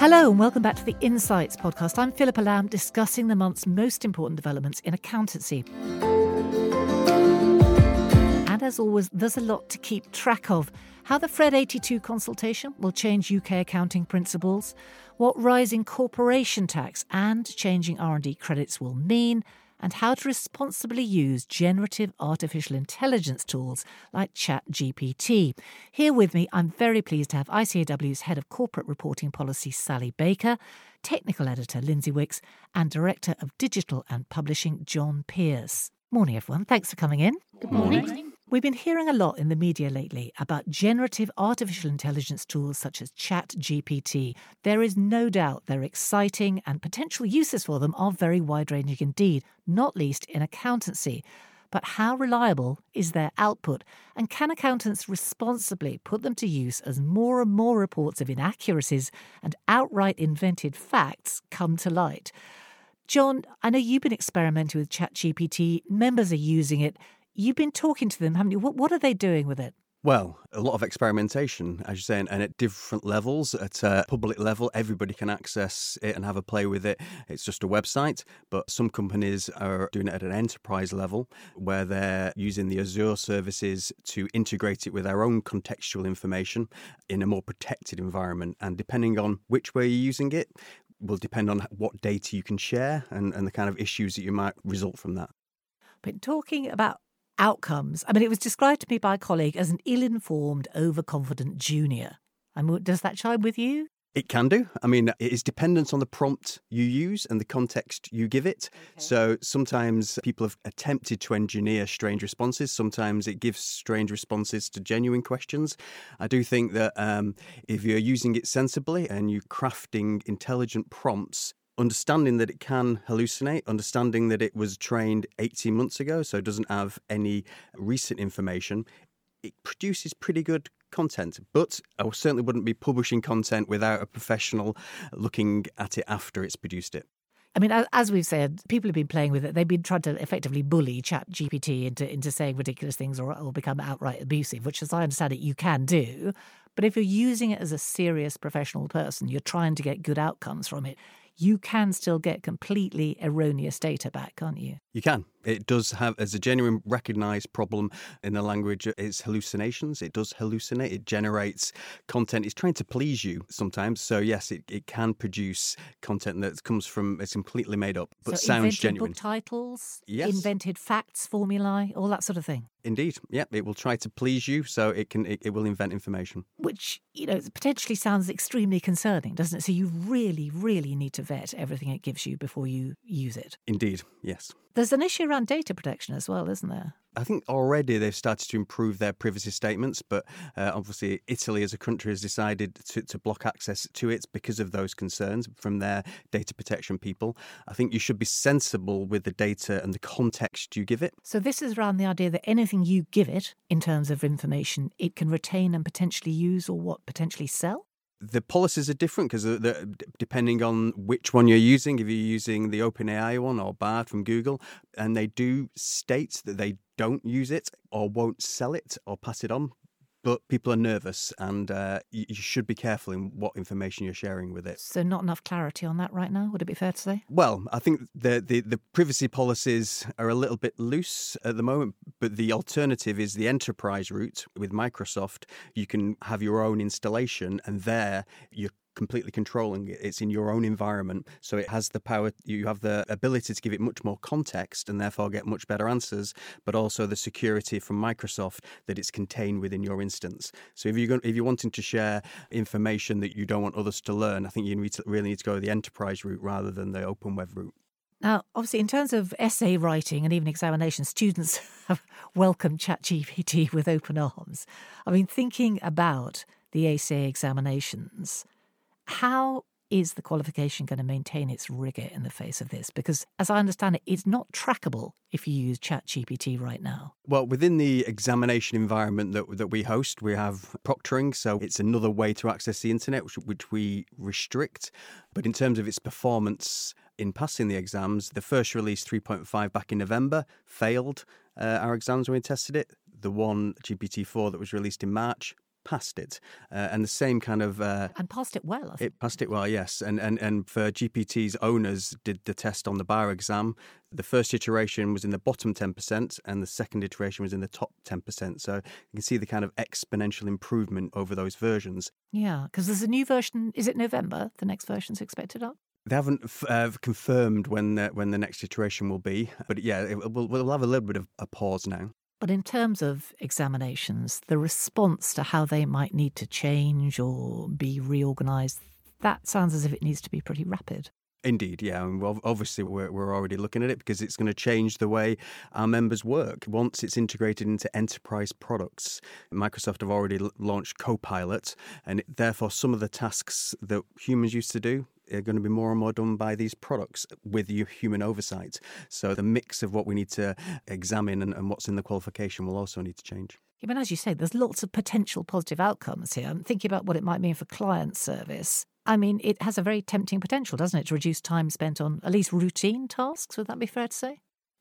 Hello and welcome back to the Insights podcast. I'm Philippa Lamb discussing the month's most important developments in accountancy. And as always, there's a lot to keep track of. How the FRED 82 consultation will change UK accounting principles, what rising corporation tax and changing R&D credits will mean, and how to responsibly use generative artificial intelligence tools like ChatGPT. Here with me, I'm very pleased to have ICAEW's Head of Corporate Reporting Policy, Sally Baker, Technical Editor, Lindsey Wicks, and Director of Digital and Publishing, John Pearce. Morning, everyone. Thanks for coming in. Good morning. morning. We've been hearing a lot in the media lately about generative artificial intelligence tools such as ChatGPT. There is no doubt they're exciting and potential uses for them are very wide ranging indeed, not least in accountancy. But how reliable is their output? And can accountants responsibly put them to use as more and more reports of inaccuracies and outright invented facts come to light? John, I know you've been experimenting with ChatGPT, members are using it. You've been talking to them, haven't you? What, what are they doing with it? Well, a lot of experimentation, as you're saying, and at different levels. At a public level, everybody can access it and have a play with it. It's just a website, but some companies are doing it at an enterprise level where they're using the Azure services to integrate it with their own contextual information in a more protected environment. And depending on which way you're using it, will depend on what data you can share and, and the kind of issues that you might result from that. But talking about outcomes. I mean, it was described to me by a colleague as an ill informed, overconfident junior. I mean, does that chime with you? It can do. I mean, it is dependent on the prompt you use and the context you give it. Okay. So sometimes people have attempted to engineer strange responses. Sometimes it gives strange responses to genuine questions. I do think that um, if you're using it sensibly and you're crafting intelligent prompts, understanding that it can hallucinate, understanding that it was trained 18 months ago, so doesn't have any recent information, it produces pretty good content. But I certainly wouldn't be publishing content without a professional looking at it after it's produced it. I mean, as we've said, people have been playing with it. They've been trying to effectively bully Chat GPT into, into saying ridiculous things or, or become outright abusive, which, as I understand it, you can do. But if you're using it as a serious professional person, you're trying to get good outcomes from it you can still get completely erroneous data back, can't you? You can. It does have, as a genuine recognized problem in the language, it's hallucinations. It does hallucinate. It generates content. It's trying to please you sometimes. So, yes, it, it can produce content that comes from, it's completely made up, but so sounds genuine. book titles, yes. invented facts, formulae, all that sort of thing. Indeed. Yeah, it will try to please you, so it can it, it, will invent information. Which, you know, potentially sounds extremely concerning, doesn't it? So you really, really need to vet everything it gives you before you use it. Indeed, yes. There's an issue around data protection as well, isn't there? I think already they've started to improve their privacy statements, but uh, obviously Italy as a country has decided to, to block access to it because of those concerns from their data protection people. I think you should be sensible with the data and the context you give it. So this is around the idea that anything you give it in terms of information, it can retain and potentially use or what potentially sell? The policies are different because depending on which one you're using, if you're using the OpenAI one or Bard from Google, and they do state that they don't use it or won't sell it or pass it on but people are nervous and uh, you, you, should be careful in what information you're sharing with it. So, not enough clarity on that right now, would it be fair to say? Well, I think the, the, the privacy policies are a little bit loose at the moment, but the alternative is the enterprise route with Microsoft. You can have your own installation, and there you're completely controlling it. It's in your own environment. So it has the power, you have the ability to give it much more context and therefore get much better answers, but also the security from Microsoft that it's contained within your instance. So if you're, if you're wanting to share information that you don't want others to learn, I think you need to, really need to go the enterprise route rather than the open web route. Now, obviously, in terms of essay writing and even examination, students have welcomed ChatGPT with open arms. I mean, thinking about the ACA examinations, how is the qualification going to maintain its rigour in the face of this? Because, as I understand it, it's not trackable if you use ChatGPT right now. Well, within the examination environment that, that we host, we have proctoring. So it's another way to access the internet, which, which we restrict. But in terms of its performance in passing the exams, the first release 3.5 back in November failed uh, our exams when we tested it. The one GPT 4 that was released in March passed it. Uh, and the same kind of. Uh, and passed it well, It passed it well, yes. And, and, and for GPT's owners, did the test on the bar exam. The first iteration was in the bottom 10%, and the second iteration was in the top 10%. So you can see the kind of exponential improvement over those versions. Yeah, because there's a new version. Is it November? The next version's expected up? They haven't uh, confirmed when the, when the next iteration will be, but yeah, it, we'll, we'll have a little bit of a pause now. But in terms of examinations, the response to how they might need to change or be reorganised, that sounds as if it needs to be pretty rapid. Indeed, yeah. And obviously, we're, we're already looking at it because it's going to change the way our members work. Once it's integrated into enterprise products, Microsoft have already launched Copilot, and therefore, some of the tasks that humans used to do are going to be more and more done by these products with human oversight. So the mix of what we need to examine and, and what's in the qualification will also need to change. Yeah, but as you say, there's lots of potential positive outcomes here. I'm thinking about what it might mean for client service. I mean, it has a very tempting potential, doesn't it, to reduce time spent on at least routine tasks? Would that be fair to say?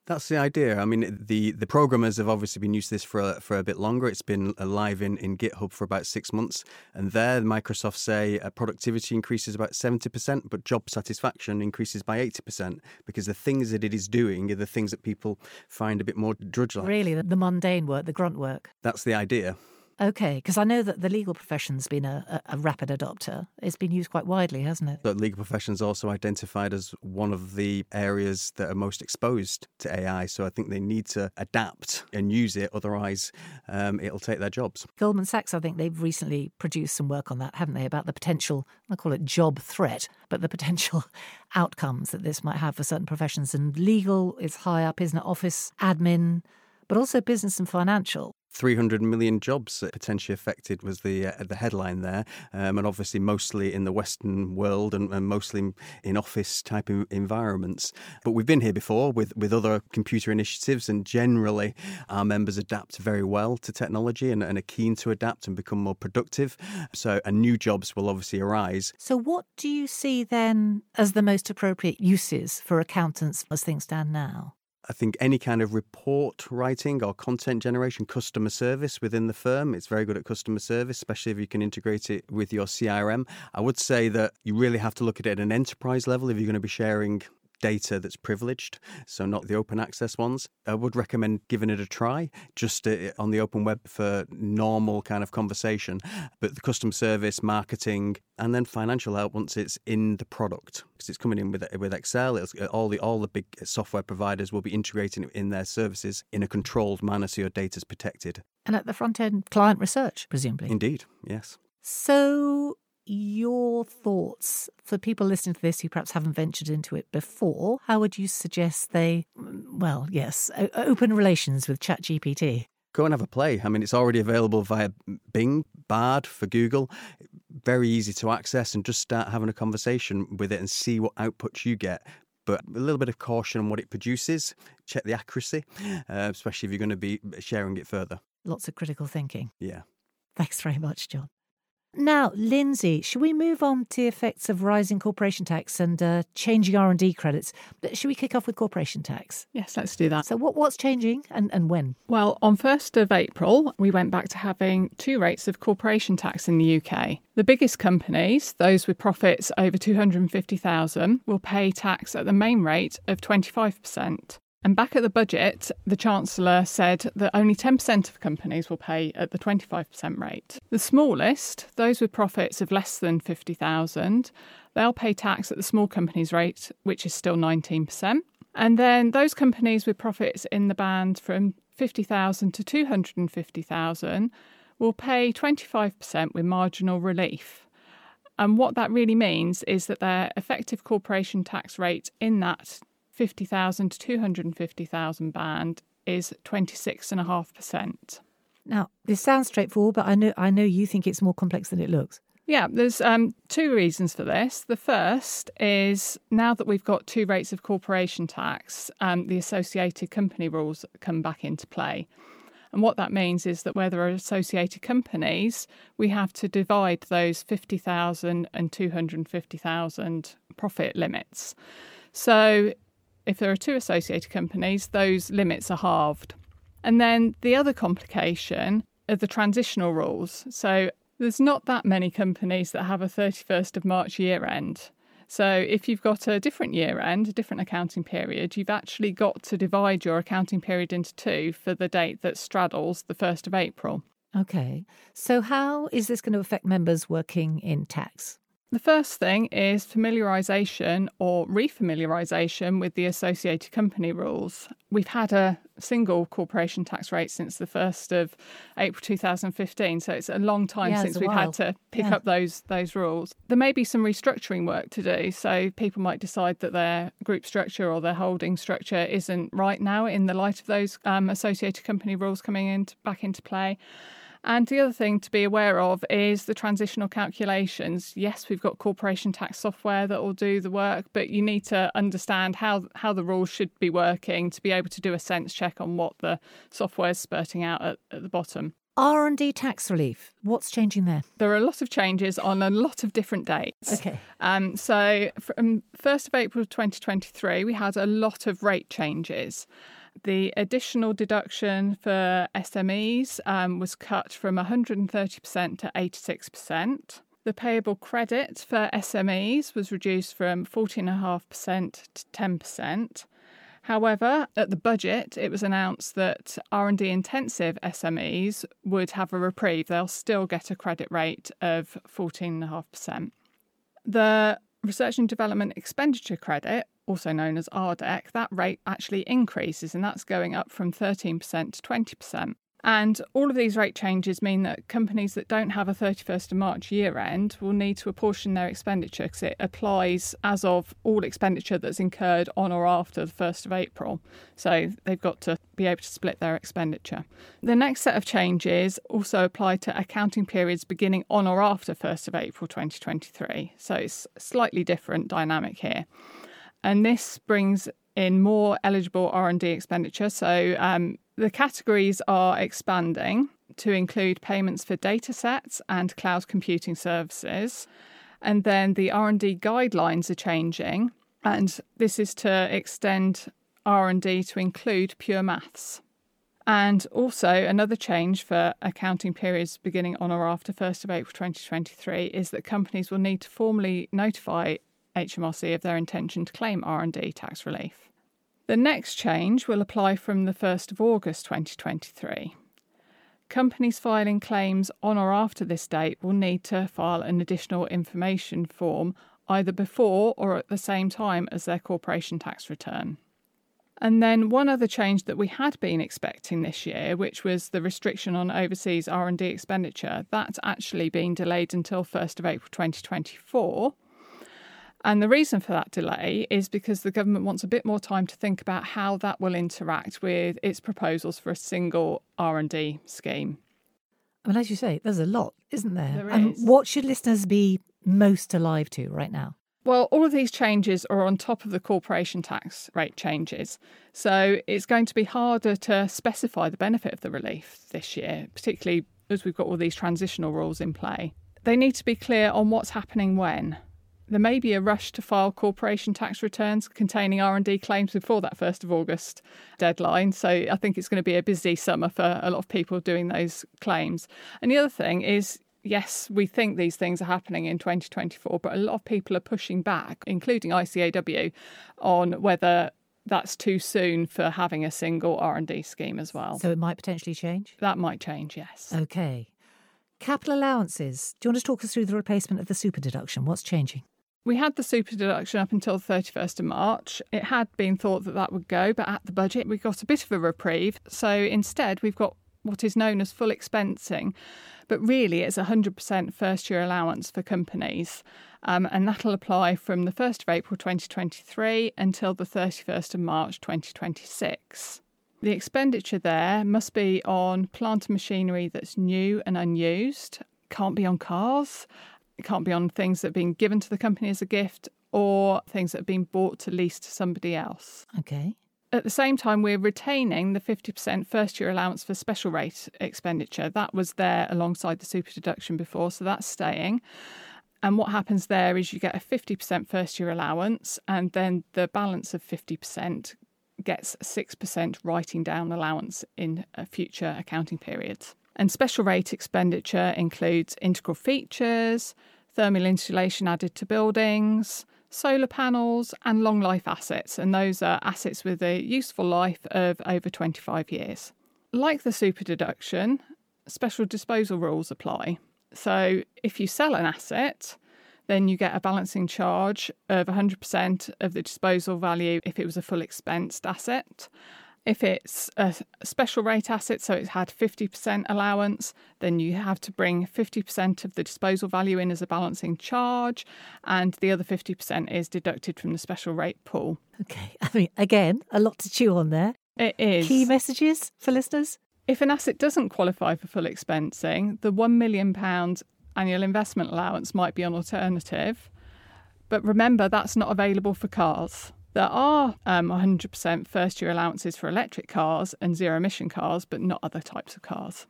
That's the idea. I mean, the, the programmers have obviously been used to this for a, for a bit longer. It's been live in, in GitHub for about six months. And there, Microsoft say uh, productivity increases about 70%, but job satisfaction increases by 80% because the things that it is doing are the things that people find a bit more drudge like. Really, the mundane work, the grunt work. That's the idea. Okay, because I know that the legal profession's been a, a, rapid adopter. It's been used quite widely, hasn't it? The legal profession's also identified as one of the areas that are most exposed to AI. So I think they need to adapt and use it, otherwise, um, it'll take their jobs. Goldman Sachs, I think they've recently produced some work on that, haven't they? About the potential, I call it job threat, but the potential outcomes that this might have for certain professions. And legal is high up, isn't it? Office, admin, but also business and financial. 300 million jobs potentially affected was the uh, the headline there, um, and obviously mostly in the Western world and, and mostly in office type environments. But we've been here before with, with other computer initiatives, and generally our members adapt very well to technology and, and are keen to adapt and become more productive. So, and new jobs will obviously arise. So, what do you see then as the most appropriate uses for accountants as things stand now? I think any kind of report writing or content generation, customer service within the firm, it's very good at customer service, especially if you can integrate it with your CRM. I would say that you really have to look at it at an enterprise level if you're going to be sharing data that's privileged, so not the open access ones. I would recommend giving it a try just uh, on the open web for normal kind of conversation. But the customer service, marketing, and then financial help once it's in the product because it's coming in with with Excel. It's, uh, all the all the big software providers will be integrating it in their services in a controlled manner, so your data's protected. And at the front end, client research, presumably. Indeed, yes. So your thoughts for people listening to this who perhaps haven't ventured into it before? How would you suggest they, well, yes, open relations with ChatGPT? Go and have a play. I mean, it's already available via Bing, Bard for Google. Very easy to access and just start having a conversation with it and see what outputs you get but a little bit of caution on what it produces. Check the accuracy, uh, especially if you're going to be sharing it further. Lots of critical thinking. Yeah. Thanks very much, John. Now, Lindsey, should we move on to the effects of rising corporation tax and uh, changing R&D credits? But should we kick off with corporation tax? Yes, let's do that. So what, what's changing and, and when? Well, on 1st of April, we went back to having two rates of corporation tax in the UK. The biggest companies, those with profits over 250,000, will pay tax at the main rate of 25%. And back at the budget, the Chancellor said that only 10% of companies will pay at the 25% rate. The smallest, those with profits of less than 50,000, they'll pay tax at the small companies rate, which is still 19%. And then those companies with profits in the band from 50,000 to 250,000 will pay 25% with marginal relief. And what that really means is that their effective corporation tax rate in that 50,000 to 250,000 band is 26.5%. Now, this sounds straightforward, but I know I know you think it's more complex than it looks. Yeah, there's um, two reasons for this. The first is now that we've got two rates of corporation tax, um, the associated company rules come back into play. And what that means is that where there are associated companies, we have to divide those 50,000 and 250,000 profit limits. So if there are two associated companies, those limits are halved. And then the other complication are the transitional rules. So there's not that many companies that have a 31st of March year end. So if you've got a different year end, a different accounting period, you've actually got to divide your accounting period into two for the date that straddles the 1st of April. Okay. So how is this going to affect members working in tax? The first thing is familiarisation or refamiliarisation with the associated company rules. We've had a single corporation tax rate since the 1st of April 2015, so it's a long time Yeah, since we've had to pick Yeah. up those those rules. There may be some restructuring work to do, so people might decide that their group structure or their holding structure isn't right now in the light of those um, associated company rules coming in back into play. And the other thing to be aware of is the transitional calculations. Yes, we've got corporation tax software that will do the work, but you need to understand how how the rules should be working to be able to do a sense check on what the software is spurting out at, at the bottom. R&D tax relief. What's changing there? There are a lot of changes on a lot of different dates. Okay. Um, so from 1st of April 2023, we had a lot of rate changes. The additional deduction for SMEs um, was cut from 130% to 86%. The payable credit for SMEs was reduced from 14.5% to 10%. However, at the budget, it was announced that R&D intensive SMEs would have a reprieve. They'll still get a credit rate of 14.5%. The Research and Development Expenditure Credit, also known as RDEC, that rate actually increases and that's going up from 13% to 20%. And all of these rate changes mean that companies that don't have a 31st of March year end will need to apportion their expenditure because it applies as of all expenditure that's incurred on or after the 1st of April. So they've got to be able to split their expenditure. The next set of changes also apply to accounting periods beginning on or after 1st of April 2023. So it's slightly different dynamic here and this brings in more eligible R&D expenditure. So um, the categories are expanding to include payments for data sets and cloud computing services. And then the R&D guidelines are changing, and this is to extend R&D to include pure maths. And also, another change for accounting periods beginning on or after 1st of April 2023 is that companies will need to formally notify HMRC of their intention to claim R&D tax relief. The next change will apply from the 1st of August 2023. Companies filing claims on or after this date will need to file an additional information form either before or at the same time as their corporation tax return. And then one other change that we had been expecting this year, which was the restriction on overseas R&D expenditure, that's actually been delayed until 1st of April 2024. And the reason for that delay is because the government wants a bit more time to think about how that will interact with its proposals for a single R&D scheme. I mean, as you say, there's a lot, isn't there? There and is. what should listeners be most alive to right now? Well, all of these changes are on top of the corporation tax rate changes. So it's going to be harder to specify the benefit of the relief this year, particularly as we've got all these transitional rules in play. They need to be clear on what's happening when. There may be a rush to file corporation tax returns containing R&D claims before that 1st of August deadline. So I think it's going to be a busy summer for a lot of people doing those claims. And the other thing is yes, we think these things are happening in 2024, but a lot of people are pushing back, including ICAEW, on whether that's too soon for having a single R&D scheme as well. So it might potentially change? that might change, yes. Okay. Capital allowances. Do you want to talk us through the replacement of the super deduction? What's changing? We had the super deduction up until the 31st of March. It had been thought that that would go, but at the budget we got a bit of a reprieve. So instead, we've got what is known as full expensing, but really it's 100% first year allowance for companies. Um, and that'll apply from the 1st of April 2023 until the 31st of March 2026. The expenditure there must be on plant and machinery that's new and unused, can't be on cars, it can't be on things that have been given to the company as a gift or things that have been bought to lease to somebody else. Okay. At the same time, we're retaining the 50% first year allowance for special rate expenditure. That was there alongside the super deduction before, so that's staying. And what happens there is you get a 50% first year allowance, and then the balance of 50% gets 6% writing down allowance in future accounting periods. And special rate expenditure includes integral features, thermal insulation added to buildings, solar panels, and long life assets. And those are assets with a useful life of over 25 years. Like the super deduction, special disposal rules apply. So if you sell an asset, then you get a balancing charge of 100% of the disposal value if it was a full expensed asset. If it's a special rate asset, so it's had 50% allowance, then you have to bring 50% of the disposal value in as a balancing charge, and the other 50% is deducted from the special rate pool. Okay, I mean, again, a lot to chew on there. It is. Key messages for listeners? If an asset doesn't qualify for full expensing, the £1 million annual investment allowance might be an alternative. But remember, that's not available for cars. There are um, 100% first year allowances for electric cars and zero emission cars, but not other types of cars.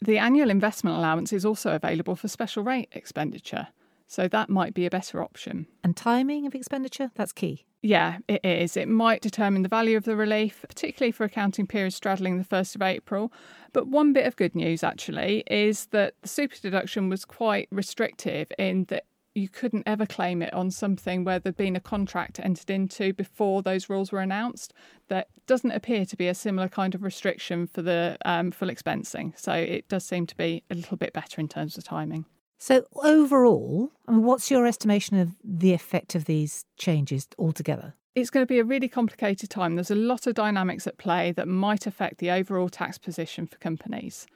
The annual investment allowance is also available for special rate expenditure, so that might be a better option. And timing of expenditure, that's key. Yeah, it is. It might determine the value of the relief, particularly for accounting periods straddling the 1st of April. But one bit of good news actually is that the super deduction was quite restrictive in that you couldn't ever claim it on something where there'd been a contract entered into before those rules were announced. There doesn't appear to be a similar kind of restriction for the um, full expensing. So it does seem to be a little bit better in terms of timing. So, overall, I mean, what's your estimation of the effect of these changes altogether? It's going to be a really complicated time. There's a lot of dynamics at play that might affect the overall tax position for companies.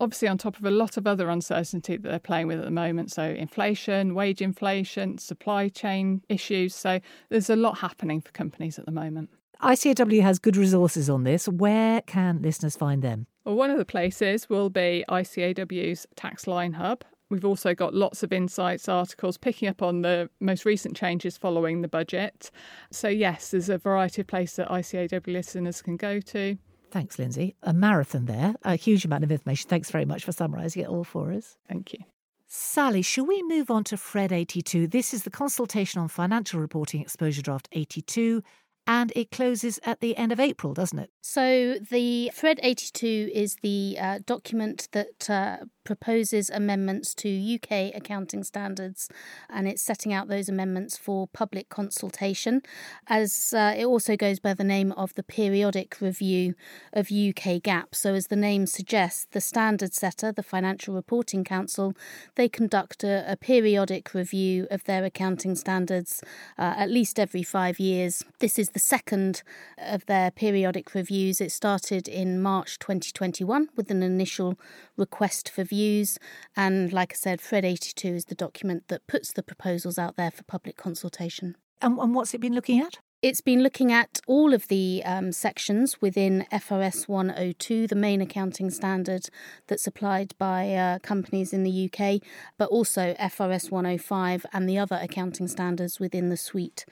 Obviously, on top of a lot of other uncertainty that they're playing with at the moment. So, inflation, wage inflation, supply chain issues. So, there's a lot happening for companies at the moment. ICAEW has good resources on this. Where can listeners find them? Well, one of the places will be ICAEW's Tax Line Hub, We've also got lots of insights articles picking up on the most recent changes following the budget. So, yes, there's a variety of places that ICAEW listeners can go to. Thanks, Lindsey. A marathon there, a huge amount of information. Thanks very much for summarising it all for us. Thank you. Sally, shall we move on to FRED 82? This is the consultation on financial reporting exposure draft 82 and it closes at the end of April, doesn't it? So the FRED 82 is the uh, document that uh, proposes amendments to UK accounting standards and it's setting out those amendments for public consultation. As uh, it also goes by the name of the periodic review of UK GAAP so as the name suggests the standard setter the Financial Reporting Council they conduct a, a periodic review of their accounting standards uh, at least every 5 years. This is the second of their periodic reviews it started in March 2021 with an initial request for views. And like I said, FRED 82 is the document that puts the proposals out there for public consultation. And, and what's it been looking at? It's been looking at all of the um, sections within FRS 102, the main accounting standard that's applied by uh, companies in the UK, but also FRS 105 and the other accounting standards within the suite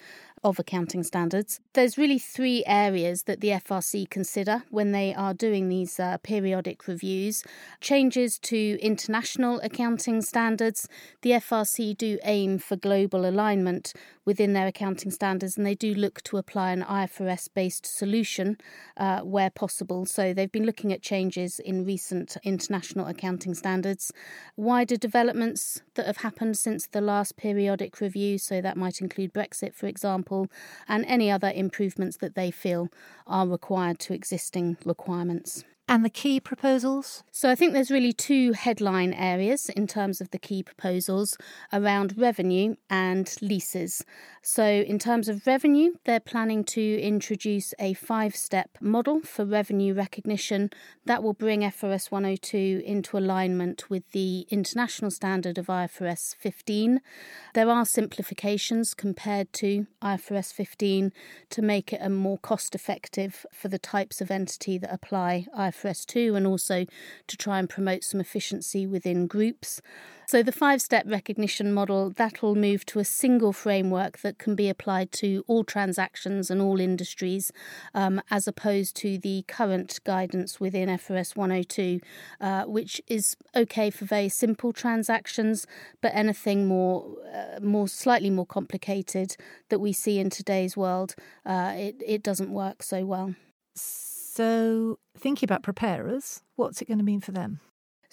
of accounting standards. There's really three areas that the FRC consider when they are doing these uh, periodic reviews. Changes to international accounting standards. The FRC do aim for global alignment within their accounting standards and they do look to apply an IFRS based solution uh, where possible. So they've been looking at changes in recent international accounting standards, wider developments that have happened since the last periodic review. So that might include Brexit, for example, and any other improvements that they feel are required to existing requirements. And the key proposals? So I think there's really two headline areas in terms of the key proposals around revenue and leases. So, in terms of revenue, they're planning to introduce a five step model for revenue recognition that will bring FRS 102 into alignment with the international standard of IFRS 15. There are simplifications compared to IFRS 15 to make it a more cost effective for the types of entity that apply IFRS 2 and also to try and promote some efficiency within groups. So the five step recognition model that will move to a single framework that can be applied to all transactions and all industries, um, as opposed to the current guidance within FRS 102, uh, which is okay for very simple transactions, but anything more, uh, more slightly more complicated that we see in today's world, uh, it it doesn't work so well. So, thinking about preparers, what's it going to mean for them?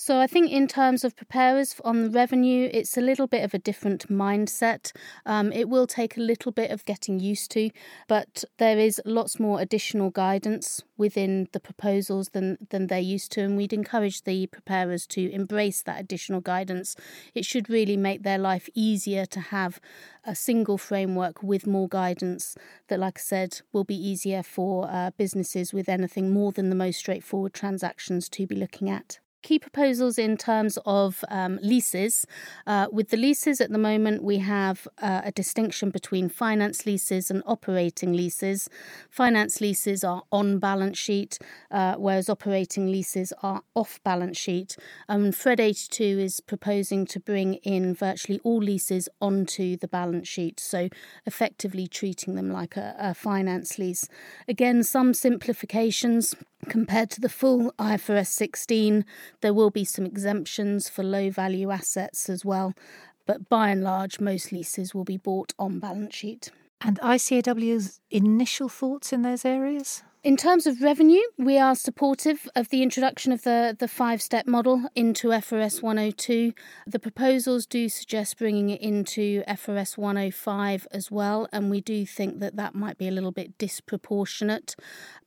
So I think in terms of preparers on the revenue, it's a little bit of a different mindset. Um, it will take a little bit of getting used to, but there is lots more additional guidance within the proposals than, than they're used to, and we'd encourage the preparers to embrace that additional guidance. It should really make their life easier to have a single framework with more guidance that, like I said, will be easier for uh, businesses with anything more than the most straightforward transactions to be looking at key proposals in terms of um, leases. Uh, with the leases at the moment, we have uh, a distinction between finance leases and operating leases. Finance leases are on balance sheet, uh, whereas operating leases are off balance sheet. Um, FRED 82 is proposing to bring in virtually all leases onto the balance sheet, so effectively treating them like a, a finance lease. Again, some simplifications compared to the full IFRS 16 there will be some exemptions for low value assets as well, but by and large, most leases will be bought on balance sheet. And ICAEW's initial thoughts in those areas? In terms of revenue, we are supportive of the introduction of the, the five step model into FRS 102. The proposals do suggest bringing it into FRS 105 as well, and we do think that that might be a little bit disproportionate.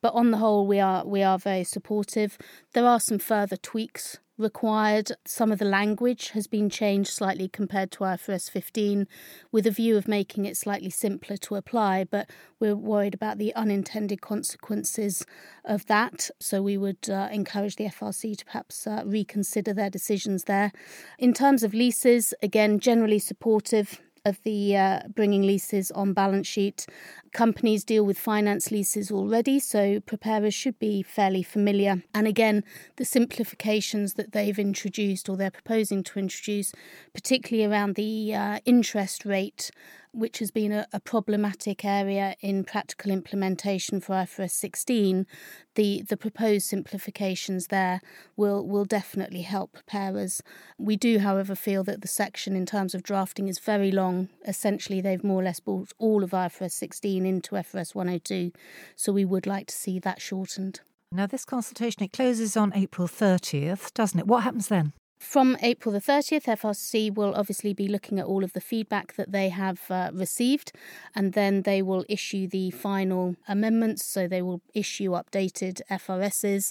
But on the whole, we are we are very supportive. There are some further tweaks required. Some of the language has been changed slightly compared to IFRS 15 with a view of making it slightly simpler to apply, but we're worried about the unintended consequences of that. So we would uh, encourage the FRC to perhaps uh, reconsider their decisions there. In terms of leases, again, generally supportive of the uh, bringing leases on balance sheet. Companies deal with finance leases already, so preparers should be fairly familiar. And again, the simplifications that they've introduced or they're proposing to introduce, particularly around the uh, interest rate which has been a, a, problematic area in practical implementation for IFRS 16, the, the proposed simplifications there will, will definitely help preparers. We do, however, feel that the section in terms of drafting is very long. Essentially, they've more or less brought all of IFRS 16 into FRS 102, so we would like to see that shortened. Now, this consultation it closes on April 30th, doesn't it? What happens then? From April the 30th, FRC will obviously be looking at all of the feedback that they have uh, received, and then they will issue the final amendments. So they will issue updated FRSs.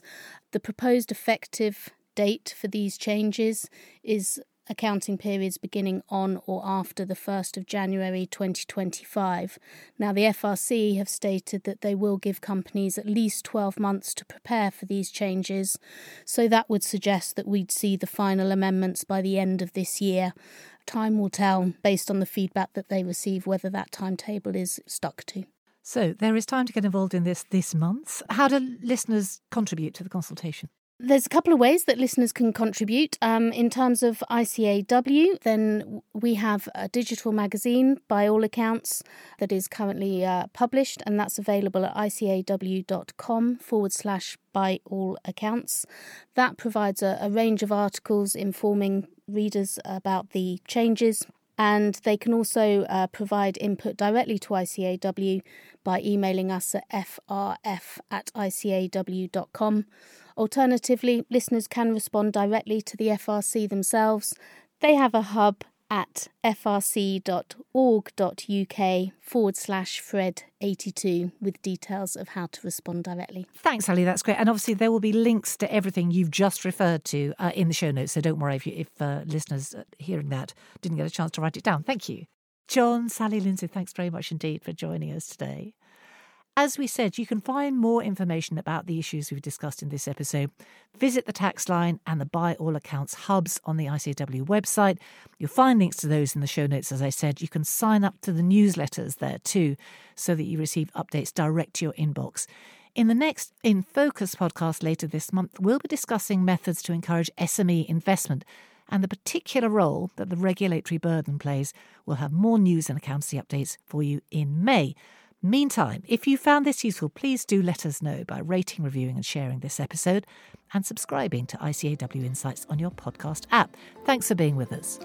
The proposed effective date for these changes is accounting periods beginning on or after the 1st of January 2025. Now, the FRC have stated that they will give companies at least 12 months to prepare for these changes, so that would suggest that we'd see the final amendments by the end of this year. Time will tell, based on the feedback that they receive, whether that timetable is stuck to. So, there is time to get involved in this this month. How do listeners contribute to the consultation? There's a couple of ways that listeners can contribute. Um, in terms of ICAEW, then we have a digital magazine, by all accounts, that is currently uh, published, and that's available at icaew.com forward slash by all accounts. That provides a, a range of articles informing readers about the changes and they can also uh, provide input directly to ICAEW by emailing us at frf at icaew.com Alternatively, listeners can respond directly to the FRC themselves. They have a hub at frc.org.uk forward slash Fred82 with details of how to respond directly. Thanks, Ali. That's great. And obviously, there will be links to everything you've just referred to uh, in the show notes. So don't worry if, you, if uh, listeners uh, hearing that didn't get a chance to write it down. Thank you. John, Sally, Lindsey, thanks very much indeed for joining us today. As we said, you can find more information about the issues we've discussed in this episode. Visit the TAXline and the By All Accounts hubs on the ICAEW website. You'll find links to those in the show notes, as I said. You can sign up to the newsletters there too, so that you receive updates direct to your inbox. In the next In Focus podcast later this month, we'll be discussing methods to encourage SME investment and the particular role that the regulatory burden plays. We'll have more news and accountancy updates for you in May. Meantime, if you found this useful, please do let us know by rating, reviewing, and sharing this episode and subscribing to ICAEW Insights on your podcast app. Thanks for being with us.